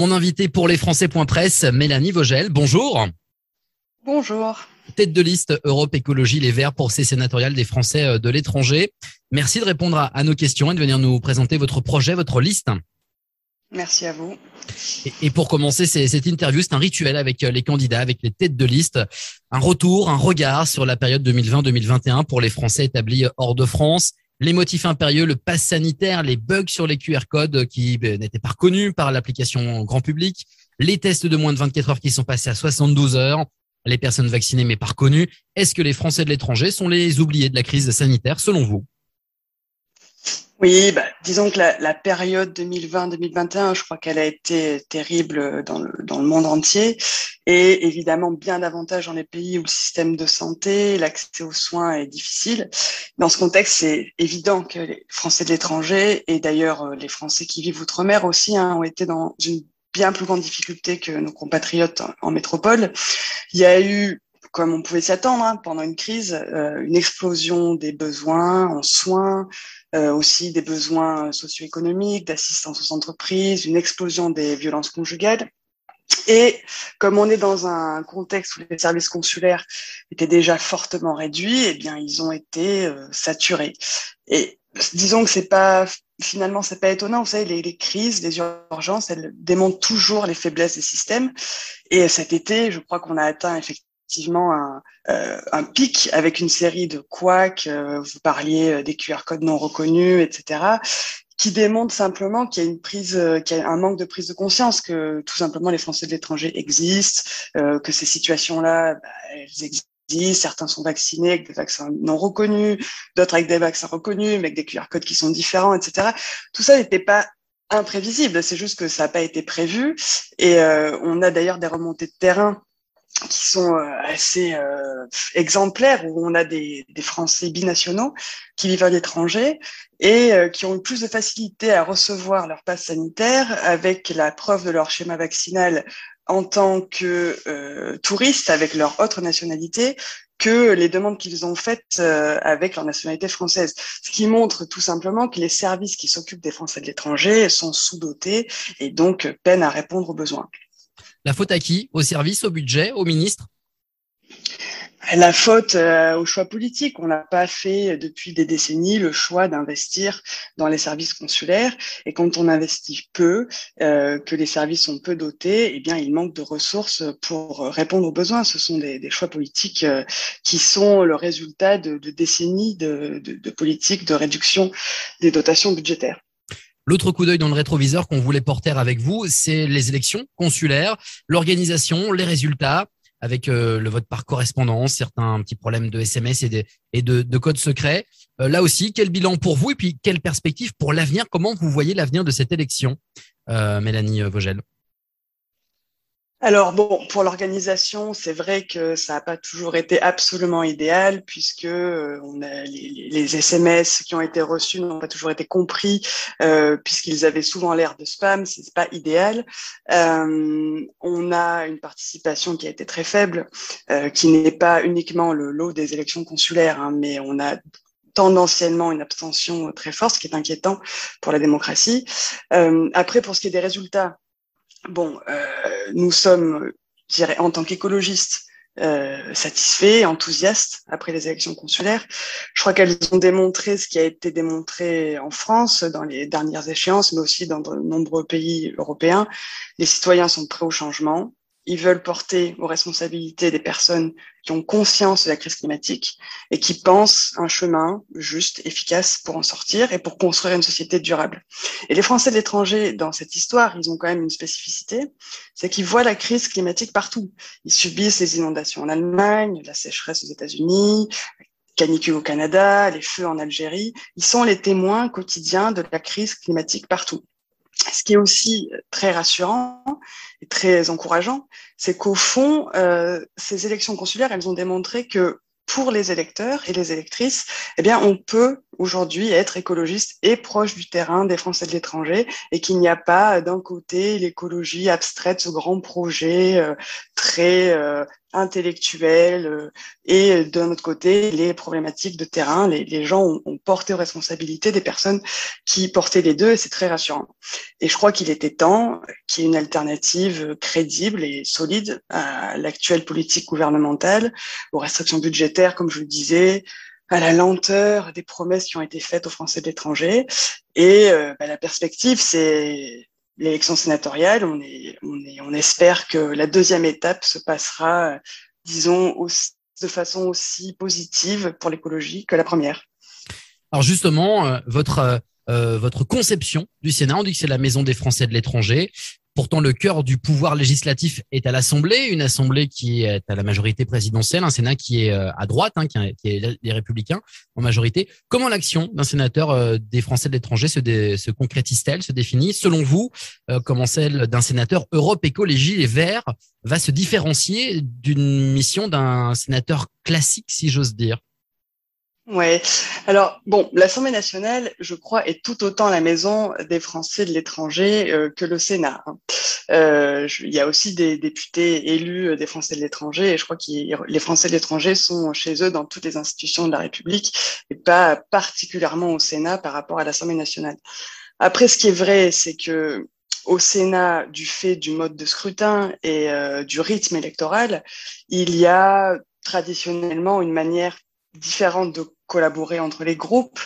Mon invité pour les Français.presse, Mélanie Vogel. Bonjour. Bonjour. Tête de liste Europe Écologie Les Verts pour ces sénatoriales des Français euh, de l'étranger. Merci de répondre à, nos questions et de venir nous présenter votre projet, votre liste. Merci à vous. Et, pour commencer cette interview, c'est un rituel avec euh, les candidats, avec les têtes de liste. Un retour, un regard sur la période 2020-2021 pour les Français établis hors de France les motifs impérieux, le pass sanitaire, les bugs sur les QR codes qui ben, n'étaient pas reconnus par l'application grand public, les tests de moins de 24 heures qui sont passés à 72 heures, les personnes vaccinées mais pas reconnues. Est-ce que les Français de l'étranger sont les oubliés de la crise sanitaire selon vous? Oui, bah, disons que la, la période 2020-2021, je crois qu'elle a été terrible dans le, dans le monde entier et évidemment bien davantage dans les pays où le système de santé, l'accès aux soins est difficile. Dans ce contexte, c'est évident que les Français de l'étranger et d'ailleurs euh, les Français qui vivent outre-mer aussi hein, ont été dans une bien plus grande difficulté que nos compatriotes en, métropole. Il y a eu comme on pouvait s'y attendre hein, pendant une crise, euh, une explosion des besoins en soins, euh, aussi des besoins socio-économiques, d'assistance aux entreprises, une explosion des violences conjugales. Et comme on est dans un contexte où les services consulaires étaient déjà fortement réduits, eh bien ils ont été euh, saturés. Et disons que c'est pas finalement c'est pas étonnant. Vous savez, les, les, crises, les urgences, elles démontrent toujours les faiblesses des systèmes. Et cet été, je crois qu'on a atteint effectivement effectivement un, euh, un, pic avec une série de couacs, euh, vous parliez euh, des QR codes non reconnus, etc., qui démontre simplement qu'il y a une prise, qu'il y a un manque de prise de conscience que tout simplement les Français de l'étranger existent, que ces situations-là, bah, elles existent. Certains sont vaccinés avec des vaccins non reconnus, d'autres avec des vaccins reconnus, mais avec des QR codes qui sont différents, etc. Tout ça n'était pas imprévisible, c'est juste que ça n'a pas été prévu. Et euh, on a d'ailleurs des remontées de terrain qui sont euh, assez euh, exemplaires, où on a des, Français binationaux qui vivent à l'étranger et euh, qui ont eu plus de facilité à recevoir leur passe sanitaire avec la preuve de leur schéma vaccinal en tant que euh, touristes avec leur autre nationalité que les demandes qu'ils ont faites avec leur nationalité française. Ce qui montre tout simplement que les services qui s'occupent des Français de l'étranger sont sous-dotés et donc peinent à répondre aux besoins. La faute à qui? Au service, au budget, au ministre? La faute euh, au choix politique. On n'a pas fait depuis des décennies le choix d'investir dans les services consulaires. Et quand on investit peu, euh, que les services sont peu dotés, eh bien, il manque de ressources pour répondre aux besoins. Ce sont des, choix politiques euh, qui sont le résultat de, décennies de, de, de politiques de réduction des dotations budgétaires. L'autre coup d'œil dans le rétroviseur qu'on voulait porter avec vous, c'est les élections consulaires, l'organisation, les résultats, avec euh, le vote par correspondance, certains petits problèmes de SMS et de, de codes secrets. Euh, là aussi, quel bilan pour vous et puis quelle perspective pour l'avenir? Comment vous voyez l'avenir de cette élection, euh, Mélanie Vogel? Alors bon, pour l'organisation, c'est vrai que ça n'a pas toujours été absolument idéal puisque euh, on a les, SMS qui ont été reçus n'ont pas toujours été compris euh, puisqu'ils avaient souvent l'air de spam. C'est pas idéal. Euh, on a une participation qui a été très faible, qui n'est pas uniquement le lot des élections consulaires, hein, mais on a tendanciellement une abstention très forte, ce qui est inquiétant pour la démocratie. Après, pour ce qui est des résultats bon, euh, nous sommes, je dirais, en tant qu'écologistes, euh, satisfaits, enthousiastes après les élections consulaires. Je crois qu'elles ont démontré ce qui a été démontré en France dans les dernières échéances, mais aussi dans de nombreux pays européens. Les citoyens sont prêts au changement ils veulent porter aux responsabilités des personnes qui ont conscience de la crise climatique et qui pensent un chemin juste, efficace pour en sortir et pour construire une société durable. Et les Français de l'étranger, dans cette histoire, ils ont quand même une spécificité, c'est qu'ils voient la crise climatique partout. Ils subissent les inondations en Allemagne, la sécheresse aux États-Unis, canicule au Canada, les feux en Algérie. Ils sont les témoins quotidiens de la crise climatique partout. Ce qui est aussi très rassurant et très encourageant, c'est qu'au fond, euh, ces élections consulaires, elles ont démontré que pour les électeurs et les électrices, eh bien, on peut aujourd'hui être écologiste et proche du terrain des Français de l'étranger et qu'il n'y a pas d'un côté l'écologie abstraite, ce grand projet euh, très euh, intellectuel euh, et d'un autre côté les problématiques de terrain. Les, gens ont, porté aux responsabilités des personnes qui portaient les deux et c'est très rassurant. Et je crois qu'il était temps qu'il y ait une alternative crédible et solide à l'actuelle politique gouvernementale, aux restrictions budgétaires, comme je le disais, à la lenteur des promesses qui ont été faites aux Français de l'étranger. Et euh, bah, la perspective, c'est l'élection sénatoriale. On, est, on, est, on espère que la deuxième étape se passera, disons, de façon aussi positive pour l'écologie que la première. Alors justement, euh, votre euh, votre conception du Sénat. On dit que c'est la maison des Français de l'étranger. Pourtant, le cœur du pouvoir législatif est à l'Assemblée, une Assemblée qui est à la majorité présidentielle, un Sénat qui est euh, à droite, hein, qui, est, les Républicains en majorité. Comment l'action d'un sénateur euh, des Français de l'étranger se, se concrétise-t-elle, se définit? Selon vous, euh, comment celle d'un sénateur Europe Écologie Les Verts va se différencier d'une mission d'un sénateur classique, si j'ose dire? Ouais. Alors bon, l'Assemblée nationale, je crois, est tout autant la maison des Français de l'étranger euh, que le Sénat. Hein. Euh, il y a aussi des députés élus euh, des Français de l'étranger, et je crois que les Français de l'étranger sont chez eux dans toutes les institutions de la République, et pas particulièrement au Sénat par rapport à l'Assemblée nationale. Après, ce qui est vrai, c'est que au Sénat, du fait du mode de scrutin et du rythme électoral, il y a traditionnellement une manière différente de collaborer entre les groupes,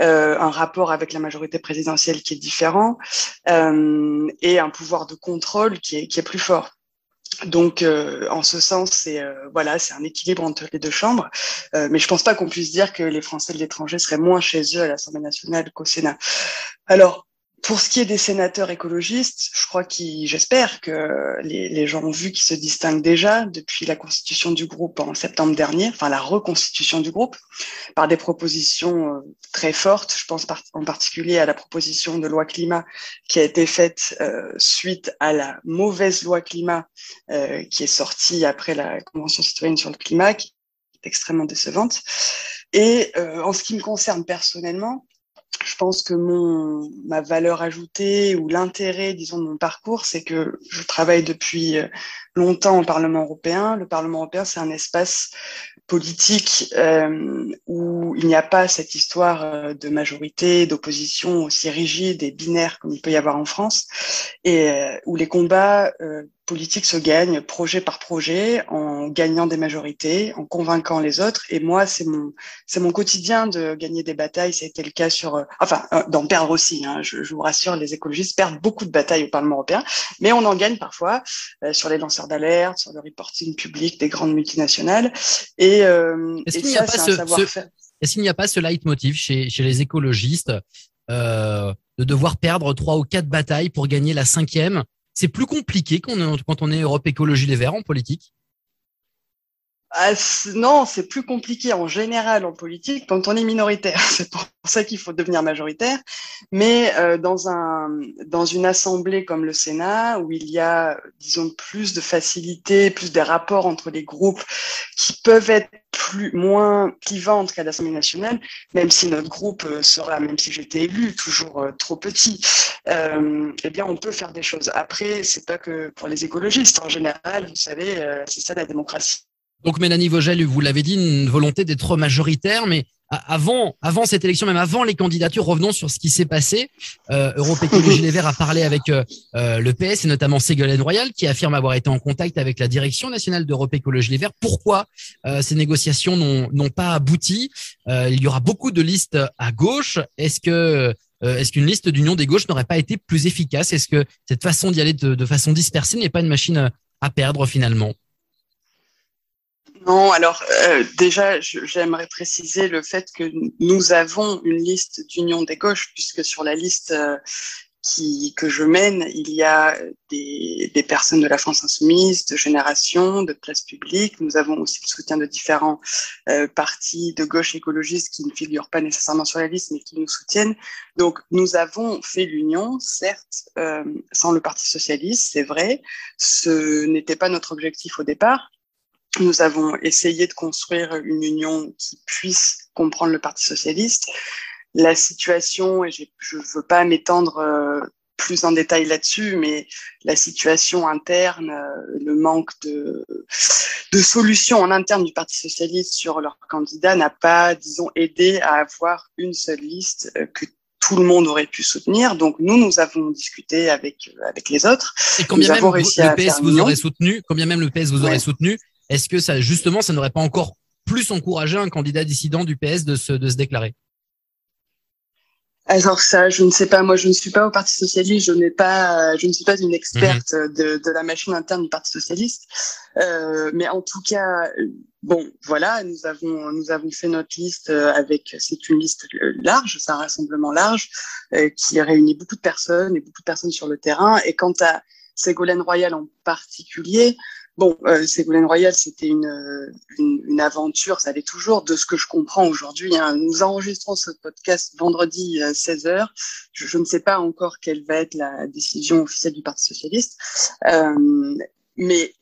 euh, un rapport avec la majorité présidentielle qui est différent euh, et un pouvoir de contrôle qui est, plus fort. Donc, euh, en ce sens, c'est euh, voilà, c'est un équilibre entre les deux chambres. Euh, mais je pense pas qu'on puisse dire que les Français de l'étranger seraient moins chez eux à l'Assemblée nationale qu'au Sénat. Alors, pour ce qui est des sénateurs écologistes, je crois qu'ils, j'espère que les, gens ont vu qu'ils se distinguent déjà depuis la constitution du groupe en septembre dernier, enfin la reconstitution du groupe, par des propositions euh, très fortes. Je pense en particulier à la proposition de loi climat qui a été faite euh, suite à la mauvaise loi climat euh, qui est sortie après la Convention citoyenne sur le climat, qui est extrêmement décevante. Et en ce qui me concerne personnellement, je pense que mon ma valeur ajoutée ou l'intérêt, disons, de mon parcours, c'est que je travaille depuis euh, longtemps au Parlement européen. Le Parlement européen, c'est un espace politique euh, où il n'y a pas cette histoire euh, de majorité, d'opposition aussi rigide et binaire comme il peut y avoir en France, et où les combats politique se gagne projet par projet en gagnant des majorités, en convainquant les autres. Et moi, c'est mon c'est mon quotidien de gagner des batailles. Ça a été le cas sur, euh, enfin, euh, d'en perdre aussi. Hein. Je, je, vous rassure, les écologistes perdent beaucoup de batailles au Parlement européen, mais on en gagne parfois euh, sur les lanceurs d'alerte, sur le reporting public des grandes multinationales. Et, euh, est-ce qu'il n'y a pas ce, ce est-ce qu'il n'y a pas ce leitmotiv chez chez les écologistes euh, de devoir perdre trois ou quatre batailles pour gagner la cinquième c'est plus compliqué quand on, est, Europe Écologie Les Verts en politique ah, non, c'est plus compliqué en général en politique quand on est minoritaire. C'est pour ça qu'il faut devenir majoritaire. Mais euh, dans un dans une assemblée comme le Sénat où il y a disons plus de facilité, plus des rapports entre les groupes qui peuvent être plus moins clivantes qu'à l'Assemblée nationale, même si notre groupe euh, sera, même si j'étais élu, toujours euh, trop petit. Euh, eh bien, on peut faire des choses. Après, c'est pas que pour les écologistes en général. Vous savez, euh, c'est ça la démocratie. Donc Mélanie Vogel, vous l'avez dit, une volonté d'être majoritaire, mais avant, avant cette élection, même avant les candidatures, revenons sur ce qui s'est passé. Euh, Europe Écologie Les Verts a parlé avec euh, euh le PS et notamment Ségolène Royal, qui affirme avoir été en contact avec la direction nationale d'Europe Écologie Les Verts. Pourquoi euh, ces négociations n'ont pas abouti? Euh, Il y aura beaucoup de listes à gauche. Est-ce que est-ce qu'une liste d'union des gauches n'aurait pas été plus efficace? Est-ce que cette façon d'y aller de, de façon dispersée n'est pas une machine à perdre finalement? Non, alors euh, déjà, j'aimerais préciser le fait que nous avons une liste d'union des gauches, puisque sur la liste euh, que je mène, il y a des, personnes de la France insoumise, de Génération, de Place publique. Nous avons aussi le soutien de différents euh, partis de gauche écologistes qui ne figurent pas nécessairement sur la liste, mais qui nous soutiennent. Donc, nous avons fait l'union, certes, sans le Parti socialiste, c'est vrai. Ce n'était pas notre objectif au départ nous avons essayé de construire une union qui puisse comprendre le Parti socialiste. la situation, et je ne veux pas m'étendre plus en détail là-dessus, mais la situation interne, euh, le manque de, de solutions en interne du Parti socialiste sur leurs candidats n'a pas, disons, aidé à avoir une seule liste euh, que tout le monde aurait pu soutenir. Donc nous, nous avons discuté avec euh, avec les autres. Et combien même le PS vous aurait soutenu, combien même le PS vous aurait soutenu, est-ce que ça justement ça n'aurait pas encore plus encouragé un candidat dissident du PS de se de se déclarer? Alors ça, je ne sais pas. Moi, je ne suis pas au Parti socialiste. Je n'ai pas, je ne suis pas une experte mhm. de, de, la machine interne du Parti socialiste. Euh, mais en tout cas, bon, voilà, nous avons nous avons fait notre liste euh, avec. C'est une liste large, c'est un rassemblement large euh, qui réunit beaucoup de personnes et beaucoup de personnes sur le terrain. Et quant à Ségolène Royal en particulier, Bon, euh, Ségolène Royal, c'était une, une, une, aventure, ça l'est toujours, de ce que je comprends aujourd'hui. Hein. Nous enregistrons ce podcast vendredi à 16h. Je, je, ne sais pas encore quelle va être la décision officielle du Parti socialiste. Euh, mais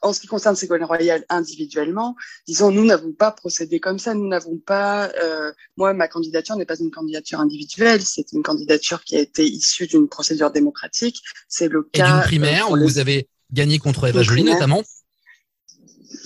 en ce qui concerne Ségolène Royal individuellement, disons, nous n'avons pas procédé comme ça. Nous n'avons pas. Euh, moi, ma candidature n'est pas une candidature individuelle. C'est une candidature qui a été issue d'une procédure démocratique. C'est le cas. Et d'une primaire euh, où vous avez gagné contre Eva Joly notamment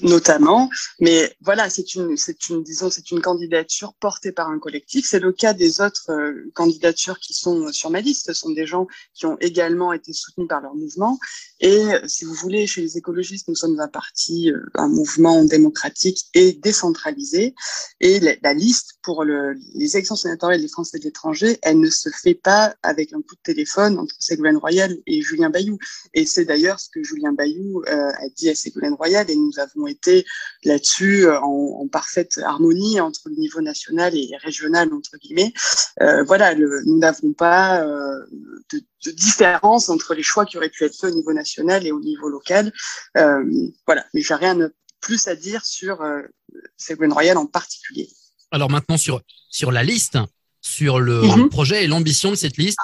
notamment. Mais voilà, c'est une, c'est une, disons, c'est une candidature portée par un collectif. C'est le cas des autres euh, candidatures qui sont sur ma liste. Ce sont des gens qui ont également été soutenus par leur mouvement. Et si vous voulez, chez les écologistes, nous sommes un parti, euh, un mouvement démocratique et décentralisé. Et la, liste pour le, les élections sénatoriales des Français de l'étranger, elle ne se fait pas avec un coup de téléphone entre Ségolène Royal et Julien Bayou. Et c'est d'ailleurs ce que Julien Bayou euh, a dit à Ségolène Royal. Et nous avons été là-dessus euh, en, en, parfaite harmonie entre le niveau national et régional, entre guillemets. Euh, voilà, le, nous n'avons pas euh, de, de, différence entre les choix qui auraient pu être faits au niveau national et au niveau local. Euh, voilà, mais j'ai rien de plus à dire sur Ségolène Royal en particulier. Alors maintenant sur sur la liste, sur le mhm. projet et l'ambition de cette liste,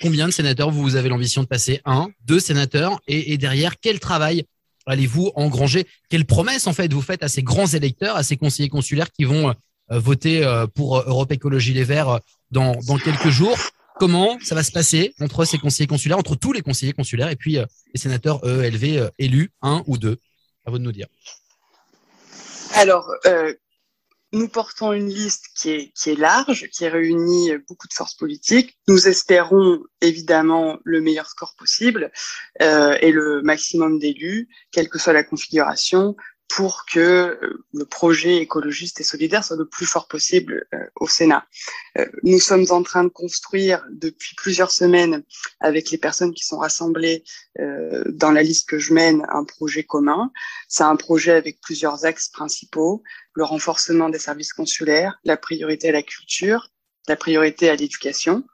combien de sénateurs vous avez l'ambition de passer? Un, deux sénateurs et, et derrière quel travail allez-vous engranger? Quelle promesse en fait vous faites à ces grands électeurs, à ces conseillers consulaires qui vont euh, voter euh, pour Europe Écologie Les Verts euh, dans, dans quelques jours? Comment ça va se passer entre ces conseillers consulaires, entre tous les conseillers consulaires et puis les sénateurs EELV élus, un ou deux? À vous de nous dire. Alors, nous portons une liste qui est, large, qui réunit beaucoup de forces politiques. Nous espérons évidemment le meilleur score possible euh, et le maximum d'élus, quelle que soit la configuration, pour que euh, le projet écologiste et solidaire soit le plus fort possible euh, au Sénat. Euh, nous sommes en train de construire depuis plusieurs semaines avec les personnes qui sont rassemblées dans la liste que je mène un projet commun. C'est un projet avec plusieurs axes principaux, le renforcement des services consulaires, la priorité à la culture, la priorité à l'éducation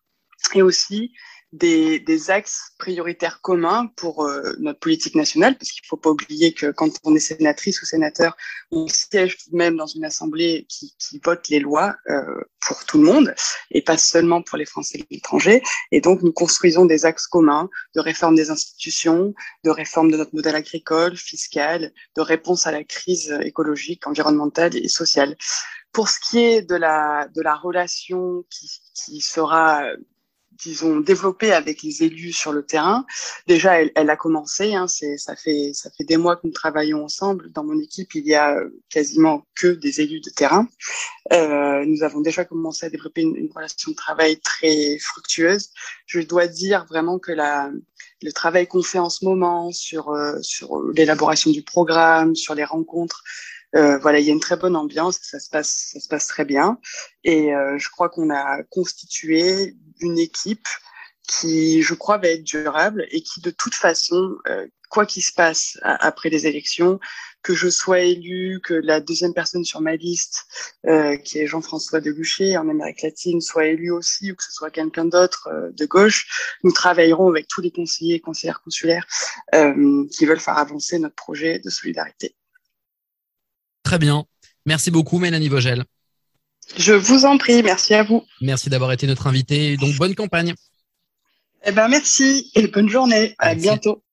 et aussi des, des, axes prioritaires communs pour euh, notre politique nationale, parce qu'il ne faut pas oublier que quand on est sénatrice ou sénateur, on siège tout de même dans une assemblée qui, qui vote les lois euh, pour tout le monde et pas seulement pour les Français et l'étranger. Et donc, nous construisons des axes communs de réforme des institutions, de réforme de notre modèle agricole, fiscal, de réponse à la crise écologique, environnementale et sociale. Pour ce qui est de la, de la relation qui, qui sera disons développée avec les élus sur le terrain. Déjà, elle, a commencé. Hein, ça fait ça fait des mois que nous travaillons ensemble. Dans mon équipe, il y a quasiment que des élus de terrain. Euh, nous avons déjà commencé à développer une, une, relation de travail très fructueuse. Je dois dire vraiment que la le travail qu'on fait en ce moment sur euh, sur l'élaboration du programme, sur les rencontres euh, voilà, il y a une très bonne ambiance, ça se passe, ça se passe très bien. Et euh, je crois qu'on a constitué une équipe qui, je crois, va être durable et qui, de toute façon, euh, quoi qu'il se passe après les élections, que je sois élu, que la deuxième personne sur ma liste, euh, qui est Jean-François Delucher en Amérique latine, soit élu aussi, ou que ce soit quelqu'un d'autre euh, de gauche, nous travaillerons avec tous les conseillers et conseillères consulaires euh, qui veulent faire avancer notre projet de solidarité. Très bien. Merci beaucoup, Mélanie Vogel. Je vous en prie, merci à vous. Merci d'avoir été notre invité. Donc, bonne campagne. Eh ben, merci et bonne journée. À bientôt.